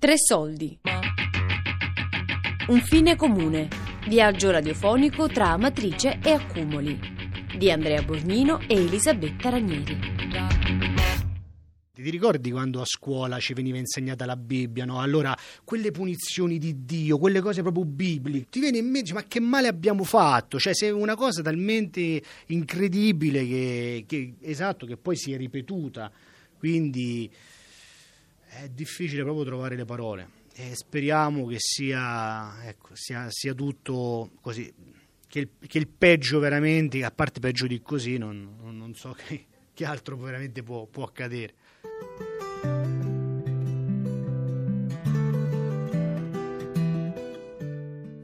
Tre soldi. Un fine comune. Viaggio radiofonico tra Amatrice e Accumoli. Di Andrea Bornino e Elisabetta Ranieri. Ti ricordi quando a scuola ci veniva insegnata la Bibbia, no? Allora, quelle punizioni di Dio, quelle cose proprio bibliche, ti viene in mente, ma che male abbiamo fatto? Cioè, se una cosa talmente incredibile che, che esatto, che poi si è ripetuta. Quindi è difficile proprio trovare le parole. E speriamo che sia, ecco, sia, sia tutto così. Che il, che il, peggio veramente, a parte peggio di così, non, non so che, che, altro veramente può, può accadere.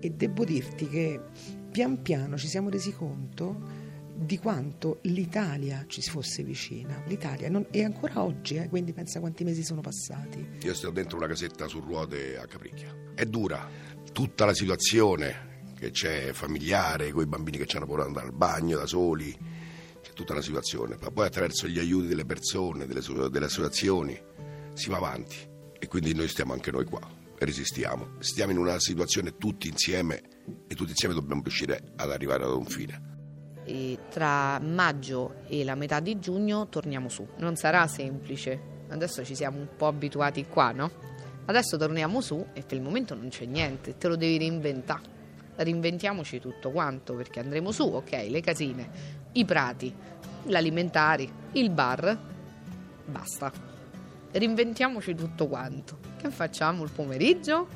E devo dirti che pian piano ci siamo resi conto di quanto l'Italia ci fosse vicina. L'Italia non, è ancora oggi, eh, quindi pensa quanti mesi sono passati. Io sto dentro una casetta su ruote a Capricchia. È dura tutta la situazione che c'è familiare, con i bambini che ci hanno paura di andare al bagno da soli, c'è tutta una situazione, ma poi attraverso gli aiuti delle persone, delle, delle associazioni, si va avanti e quindi noi stiamo anche noi qua resistiamo. Stiamo in una situazione tutti insieme e tutti insieme dobbiamo riuscire ad arrivare ad un fine e tra maggio e la metà di giugno torniamo su. Non sarà semplice, adesso ci siamo un po' abituati qua, no? Adesso torniamo su e per il momento non c'è niente, te lo devi reinventare. Reinventiamoci tutto quanto perché andremo su, ok, le casine, i prati, l'alimentari, il bar, basta. Reinventiamoci tutto quanto. Che facciamo il pomeriggio?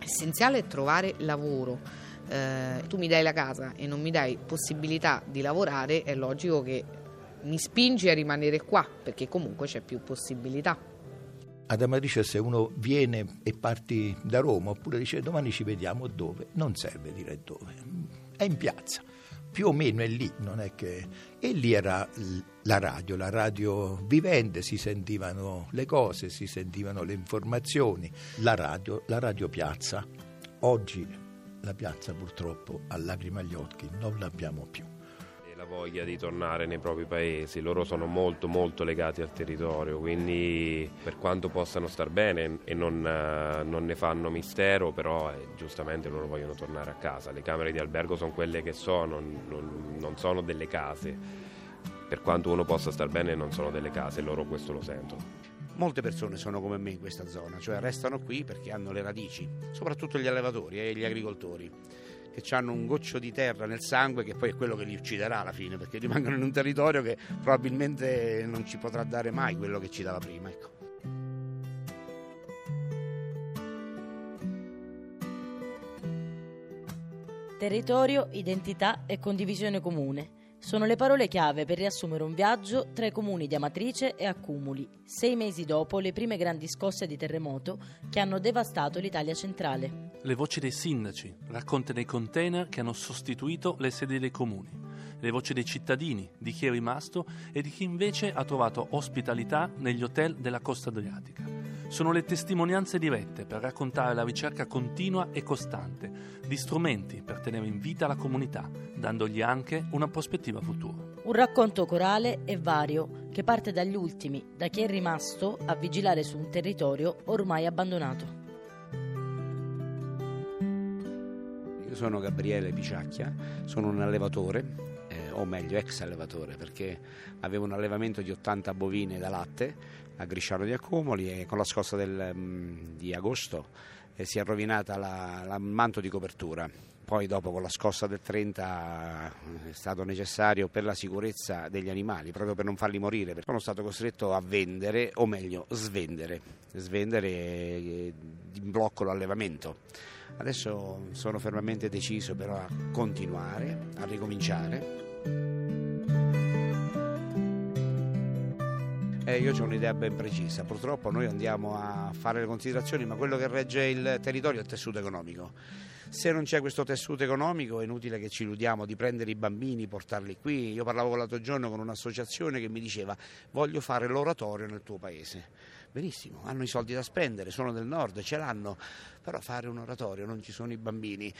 Essenziale è trovare lavoro eh, tu mi dai la casa e non mi dai possibilità di lavorare, è logico che mi spingi a rimanere qua perché comunque c'è più possibilità. Ad Amatrice se uno viene e parti da Roma oppure dice domani ci vediamo dove, non serve dire dove, è in piazza, più o meno è lì, non è che... E lì era la radio, la radio vivente, si sentivano le cose, si sentivano le informazioni, la radio, la radio piazza. Oggi la piazza purtroppo a lacrime agli occhi non l'abbiamo più. La voglia di tornare nei propri paesi, loro sono molto molto legati al territorio, quindi per quanto possano star bene e non, eh, non ne fanno mistero, però eh, giustamente loro vogliono tornare a casa. Le camere di albergo sono quelle che sono, non, non sono delle case. Per quanto uno possa star bene non sono delle case, loro questo lo sentono. Molte persone sono come me in questa zona, cioè restano qui perché hanno le radici, soprattutto gli allevatori e gli agricoltori che hanno un goccio di terra nel sangue che poi è quello che li ucciderà alla fine, perché rimangono in un territorio che probabilmente non ci potrà dare mai quello che ci dava prima. Ecco. Territorio, identità e condivisione comune sono le parole chiave per riassumere un viaggio tra i comuni di Amatrice e Accumuli, sei mesi dopo le prime grandi scosse di terremoto che hanno devastato l'Italia centrale. Le voci dei sindaci, racconte dei container che hanno sostituito le sedi dei comuni, le voci dei cittadini, di chi è rimasto e di chi invece ha trovato ospitalità negli hotel della costa adriatica sono le testimonianze dirette per raccontare la ricerca continua e costante di strumenti per tenere in vita la comunità, dandogli anche una prospettiva futura. Un racconto corale e vario che parte dagli ultimi, da chi è rimasto a vigilare su un territorio ormai abbandonato. Io sono Gabriele Piciacchia, sono un allevatore, o meglio ex allevatore, perché avevo un allevamento di 80 bovine da latte a Grisciano di Accumoli e con la scossa del, um, di agosto eh, si è rovinata la, la, manto di copertura. Poi dopo con la scossa del 30 eh, è stato necessario per la sicurezza degli animali, proprio per non farli morire, sono stato costretto a vendere, o meglio svendere, svendere eh, in blocco l'allevamento. Adesso sono fermamente deciso però a continuare, a ricominciare Eh, io ho un'idea ben precisa, purtroppo noi andiamo a fare le considerazioni, ma quello che regge il territorio è il tessuto economico. Se non c'è questo tessuto economico è inutile che ci illudiamo di prendere i bambini, portarli qui. Io parlavo l'altro giorno con un'associazione che mi diceva voglio fare l'oratorio nel tuo paese. Benissimo, hanno i soldi da spendere, sono del nord, ce l'hanno, però fare un oratorio non ci sono i bambini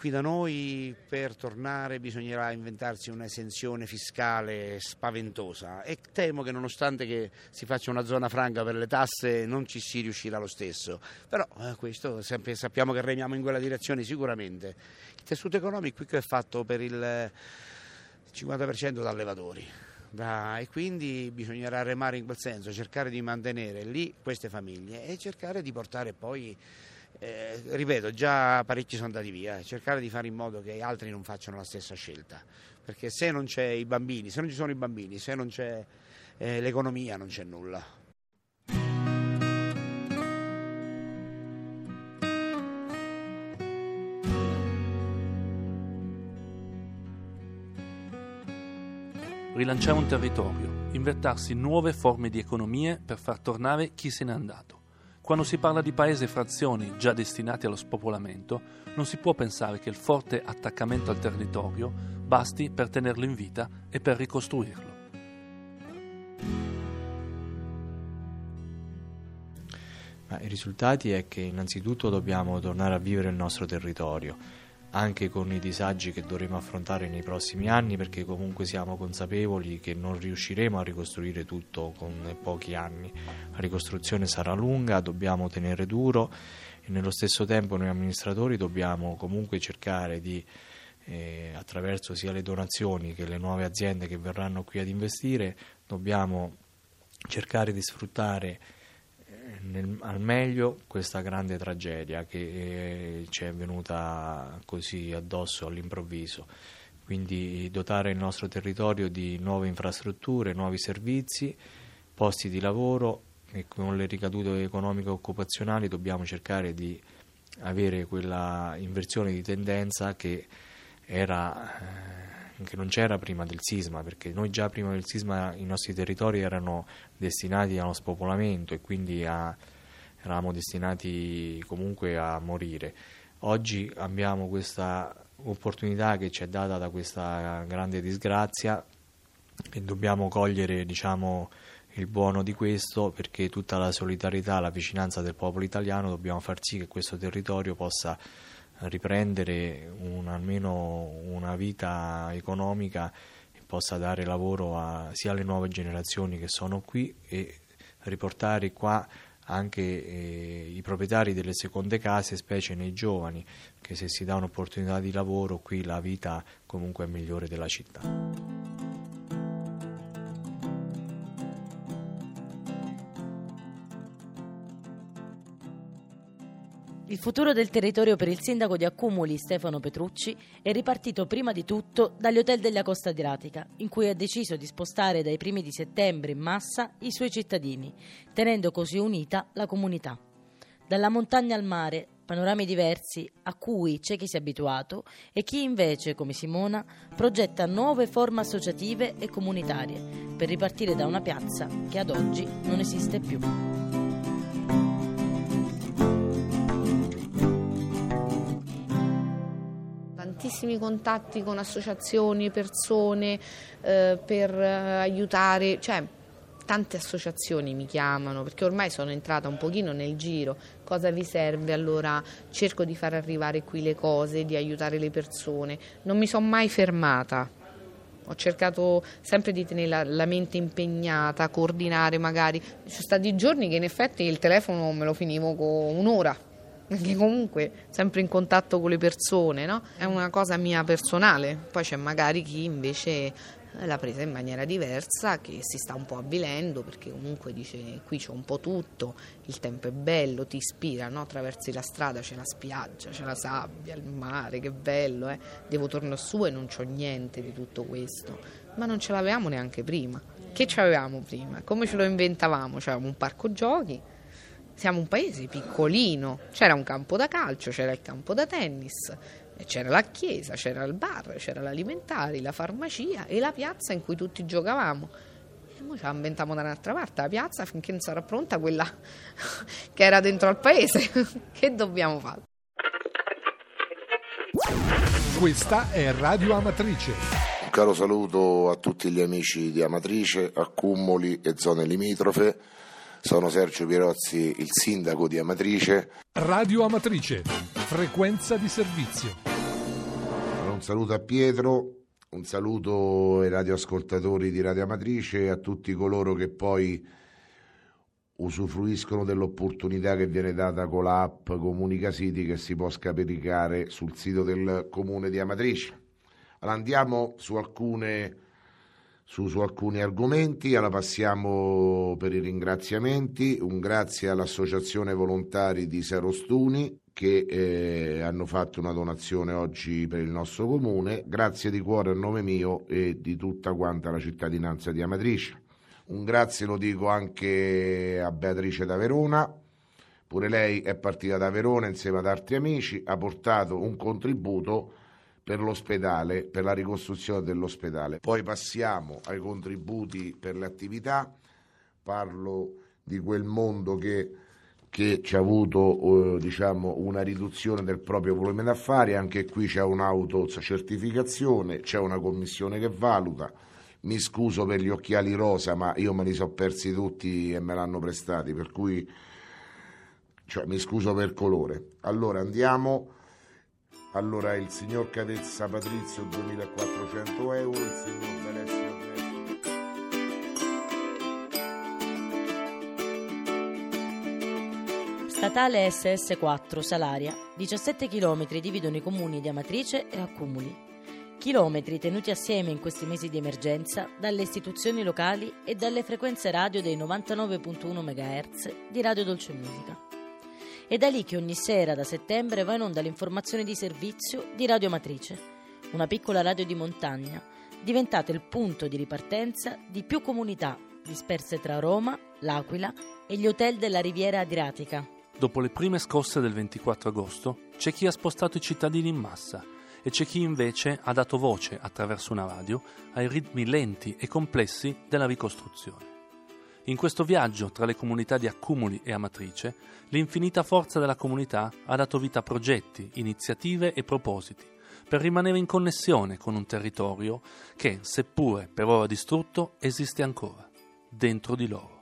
qui da noi per tornare bisognerà inventarsi un'esenzione fiscale spaventosa e temo che nonostante che si faccia una zona franca per le tasse non ci si riuscirà lo stesso. Però eh, questo sappiamo che remiamo in quella direzione sicuramente. Il tessuto economico qui è fatto per il 50% da allevatori. Da, e quindi bisognerà remare in quel senso, cercare di mantenere lì queste famiglie e cercare di portare poi eh, ripeto, già parecchi sono andati via, cercare di fare in modo che altri non facciano la stessa scelta, perché se non c'è i bambini, se non ci sono i bambini, se non c'è eh, l'economia, non c'è nulla. Rilanciare un territorio, inventarsi nuove forme di economie per far tornare chi se n'è andato. Quando si parla di paesi e frazioni già destinati allo spopolamento, non si può pensare che il forte attaccamento al territorio basti per tenerlo in vita e per ricostruirlo. I risultati è che innanzitutto dobbiamo tornare a vivere il nostro territorio anche con i disagi che dovremo affrontare nei prossimi anni perché comunque siamo consapevoli che non riusciremo a ricostruire tutto con pochi anni. La ricostruzione sarà lunga, dobbiamo tenere duro e nello stesso tempo noi amministratori dobbiamo comunque cercare di eh, attraverso sia le donazioni che le nuove aziende che verranno qui ad investire, dobbiamo cercare di sfruttare nel, al meglio questa grande tragedia che eh, ci è venuta così addosso all'improvviso. Quindi dotare il nostro territorio di nuove infrastrutture, nuovi servizi, posti di lavoro e con le ricadute economiche e occupazionali dobbiamo cercare di avere quella inversione di tendenza che era... Che non c'era prima del sisma, perché noi già prima del sisma i nostri territori erano destinati allo spopolamento e quindi a, eravamo destinati comunque a morire. Oggi abbiamo questa opportunità che ci è data da questa grande disgrazia e dobbiamo cogliere diciamo, il buono di questo perché tutta la solidarietà, la vicinanza del popolo italiano dobbiamo far sì che questo territorio possa riprendere un, almeno una vita economica e possa dare lavoro a, sia alle nuove generazioni che sono qui e riportare qua anche eh, i proprietari delle seconde case, specie nei giovani, che se si dà un'opportunità di lavoro qui la vita comunque è migliore della città. Il futuro del territorio per il sindaco di Accumuli, Stefano Petrucci, è ripartito prima di tutto dagli hotel della costa adriatica, in cui ha deciso di spostare dai primi di settembre in massa i suoi cittadini, tenendo così unita la comunità. Dalla montagna al mare, panorami diversi a cui c'è chi si è abituato e chi invece, come Simona, progetta nuove forme associative e comunitarie per ripartire da una piazza che ad oggi non esiste più. Tantissimi contatti con associazioni, persone eh, per eh, aiutare, cioè tante associazioni mi chiamano perché ormai sono entrata un pochino nel giro, cosa vi serve? Allora cerco di far arrivare qui le cose, di aiutare le persone, non mi sono mai fermata. Ho cercato sempre di tenere la, la mente impegnata, coordinare magari. Ci sono stati giorni che in effetti il telefono me lo finivo con un'ora perché comunque sempre in contatto con le persone, no? È una cosa mia personale, poi c'è magari chi invece eh, l'ha presa in maniera diversa, che si sta un po' avvilendo perché comunque dice qui c'è un po' tutto, il tempo è bello, ti ispira, no? attraversi la strada, c'è la spiaggia, c'è la sabbia, il mare, che bello, eh? devo tornare su e non c'ho niente di tutto questo, ma non ce l'avevamo neanche prima. Che ci avevamo prima? Come ce lo inventavamo? C'avevamo un parco giochi, siamo un paese piccolino, c'era un campo da calcio, c'era il campo da tennis, c'era la chiesa, c'era il bar, c'era l'alimentari, la farmacia e la piazza in cui tutti giocavamo. E noi ce la inventiamo da un'altra parte, la piazza finché non sarà pronta quella che era dentro al paese. che dobbiamo fare? Questa è Radio Amatrice. Un caro saluto a tutti gli amici di Amatrice, Accumoli e zone limitrofe sono Sergio Pierozzi, il sindaco di Amatrice. Radio Amatrice, frequenza di servizio. un saluto a Pietro, un saluto ai radioascoltatori di Radio Amatrice e a tutti coloro che poi usufruiscono dell'opportunità che viene data con l'app Comunica City che si può scaricare sul sito del comune di Amatrice. Allora andiamo su, alcune, su, su alcuni argomenti, allora passiamo per i ringraziamenti, un grazie all'Associazione Volontari di Serostuni che eh, hanno fatto una donazione oggi per il nostro comune, grazie di cuore a nome mio e di tutta quanta la cittadinanza di Amatrice. Un grazie lo dico anche a Beatrice da Verona, pure lei è partita da Verona insieme ad altri amici, ha portato un contributo per l'ospedale, per la ricostruzione dell'ospedale. Poi passiamo ai contributi per le attività, parlo di quel mondo che, che ci ha avuto eh, diciamo, una riduzione del proprio volume d'affari, anche qui c'è un'autocertificazione, c'è una commissione che valuta mi scuso per gli occhiali rosa, ma io me li so persi tutti e me l'hanno prestati, per cui cioè, mi scuso per colore. Allora andiamo. Allora il signor Cavezza Patrizio 2400 euro, il signor D'Alessio Statale SS4 Salaria. 17 km dividono i comuni di Amatrice e Accumuli. Chilometri tenuti assieme in questi mesi di emergenza dalle istituzioni locali e dalle frequenze radio dei 99.1 MHz di Radio Dolce Musica. È da lì che ogni sera da settembre va in onda l'informazione di servizio di Radio Matrice, una piccola radio di montagna, diventata il punto di ripartenza di più comunità disperse tra Roma, L'Aquila e gli hotel della Riviera Adriatica. Dopo le prime scosse del 24 agosto, c'è chi ha spostato i cittadini in massa e c'è chi invece ha dato voce attraverso una radio ai ritmi lenti e complessi della ricostruzione. In questo viaggio tra le comunità di Accumuli e Amatrice, l'infinita forza della comunità ha dato vita a progetti, iniziative e propositi per rimanere in connessione con un territorio che, seppure per ora distrutto, esiste ancora, dentro di loro.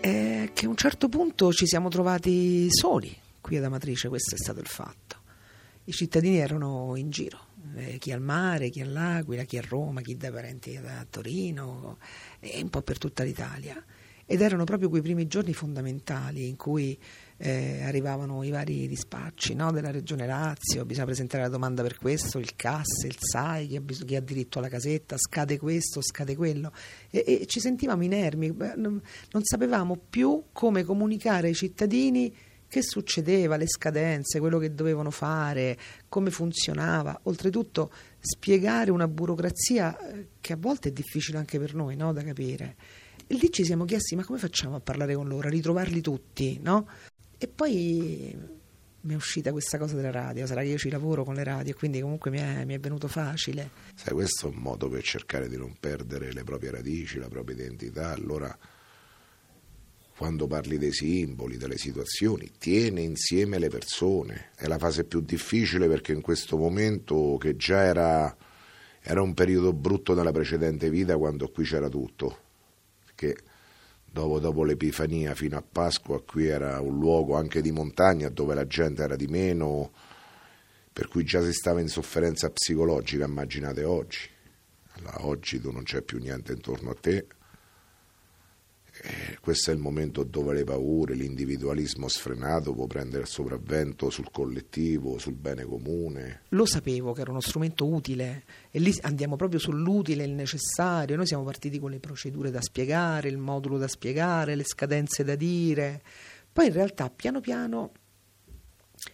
è che a un certo punto ci siamo trovati soli qui ad Amatrice, questo è stato il fatto. I cittadini erano in giro, eh, chi al mare, chi all'Aquila, chi a Roma, chi da parenti da Torino e un po' per tutta l'Italia. Ed erano proprio quei primi giorni fondamentali in cui eh, arrivavano i vari dispacci no, della regione Lazio, bisogna presentare la domanda per questo, il CAS, il SAI, chi ha, bis- chi ha diritto alla casetta, scade questo, scade quello e, e ci sentivamo inermi, non, non sapevamo più come comunicare ai cittadini che succedeva, le scadenze, quello che dovevano fare, come funzionava, oltretutto spiegare una burocrazia eh, che a volte è difficile anche per noi no, da capire. E lì ci siamo chiesti ma come facciamo a parlare con loro, a ritrovarli tutti, no? E poi mi è uscita questa cosa della radio, sarà che io ci lavoro con le radio, quindi comunque mi è, mi è, venuto facile. Sai, questo è un modo per cercare di non perdere le proprie radici, la propria identità. Allora, quando parli dei simboli, delle situazioni, tiene insieme le persone. È la fase più difficile perché in questo momento, che già era, era un periodo brutto nella precedente vita, quando qui c'era tutto, che Dopo, dopo, l'Epifania fino a Pasqua qui era un luogo anche di montagna dove la gente era di meno, per cui già si stava in sofferenza psicologica, immaginate oggi. Allora, oggi tu non c'è più niente intorno a te, eh, questo è il momento dove le paure, l'individualismo sfrenato può prendere il sopravvento sul collettivo, sul bene comune. Lo sapevo che era uno strumento utile e lì andiamo proprio sull'utile, il necessario. Noi siamo partiti con le procedure da spiegare, il modulo da spiegare, le scadenze da dire. Poi in realtà piano piano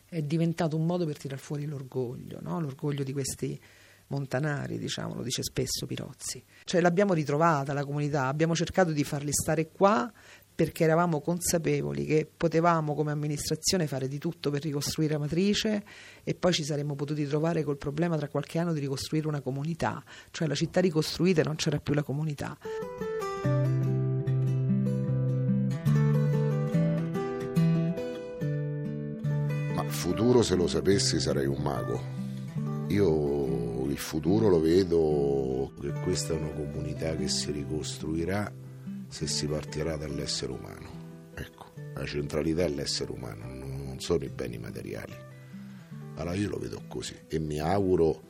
è diventato un modo per tirar fuori l'orgoglio, no? l'orgoglio di questi montanari, diciamo, lo dice spesso Pirozzi. Cioè l'abbiamo ritrovata la comunità, abbiamo cercato di farli stare qua perché eravamo consapevoli che potevamo come amministrazione fare di tutto per ricostruire matrice e poi ci saremmo potuti trovare col problema tra qualche anno di ricostruire una comunità, cioè la città ricostruita e non c'era più la comunità. Ma futuro se lo sapessi sarei un mago. Io il futuro lo vedo che questa è una comunità che si ricostruirà se si partirà dall'essere umano. Ecco, la centralità è l'essere umano, non sono i beni materiali. Allora io lo vedo così e mi auguro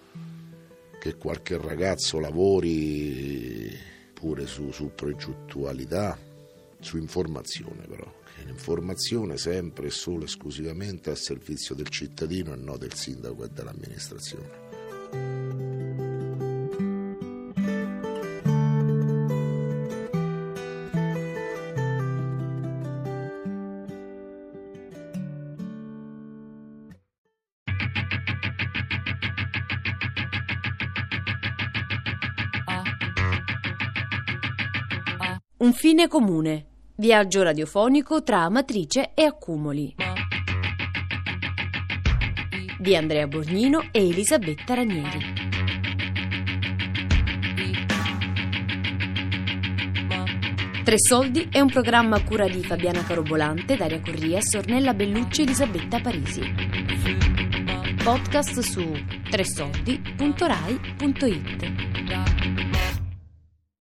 che qualche ragazzo lavori pure su, su progettualità, su informazione però, che l'informazione sempre e solo esclusivamente al servizio del cittadino e non del sindaco e dell'amministrazione. Un fine comune. Viaggio radiofonico tra Amatrice e Accumoli. Di Andrea Borgnino e Elisabetta Ranieri. Tre Soldi è un programma a cura di Fabiana Carobolante, Daria Corria, Sornella Bellucci e Elisabetta Parisi. Podcast su tresoldi.rai.it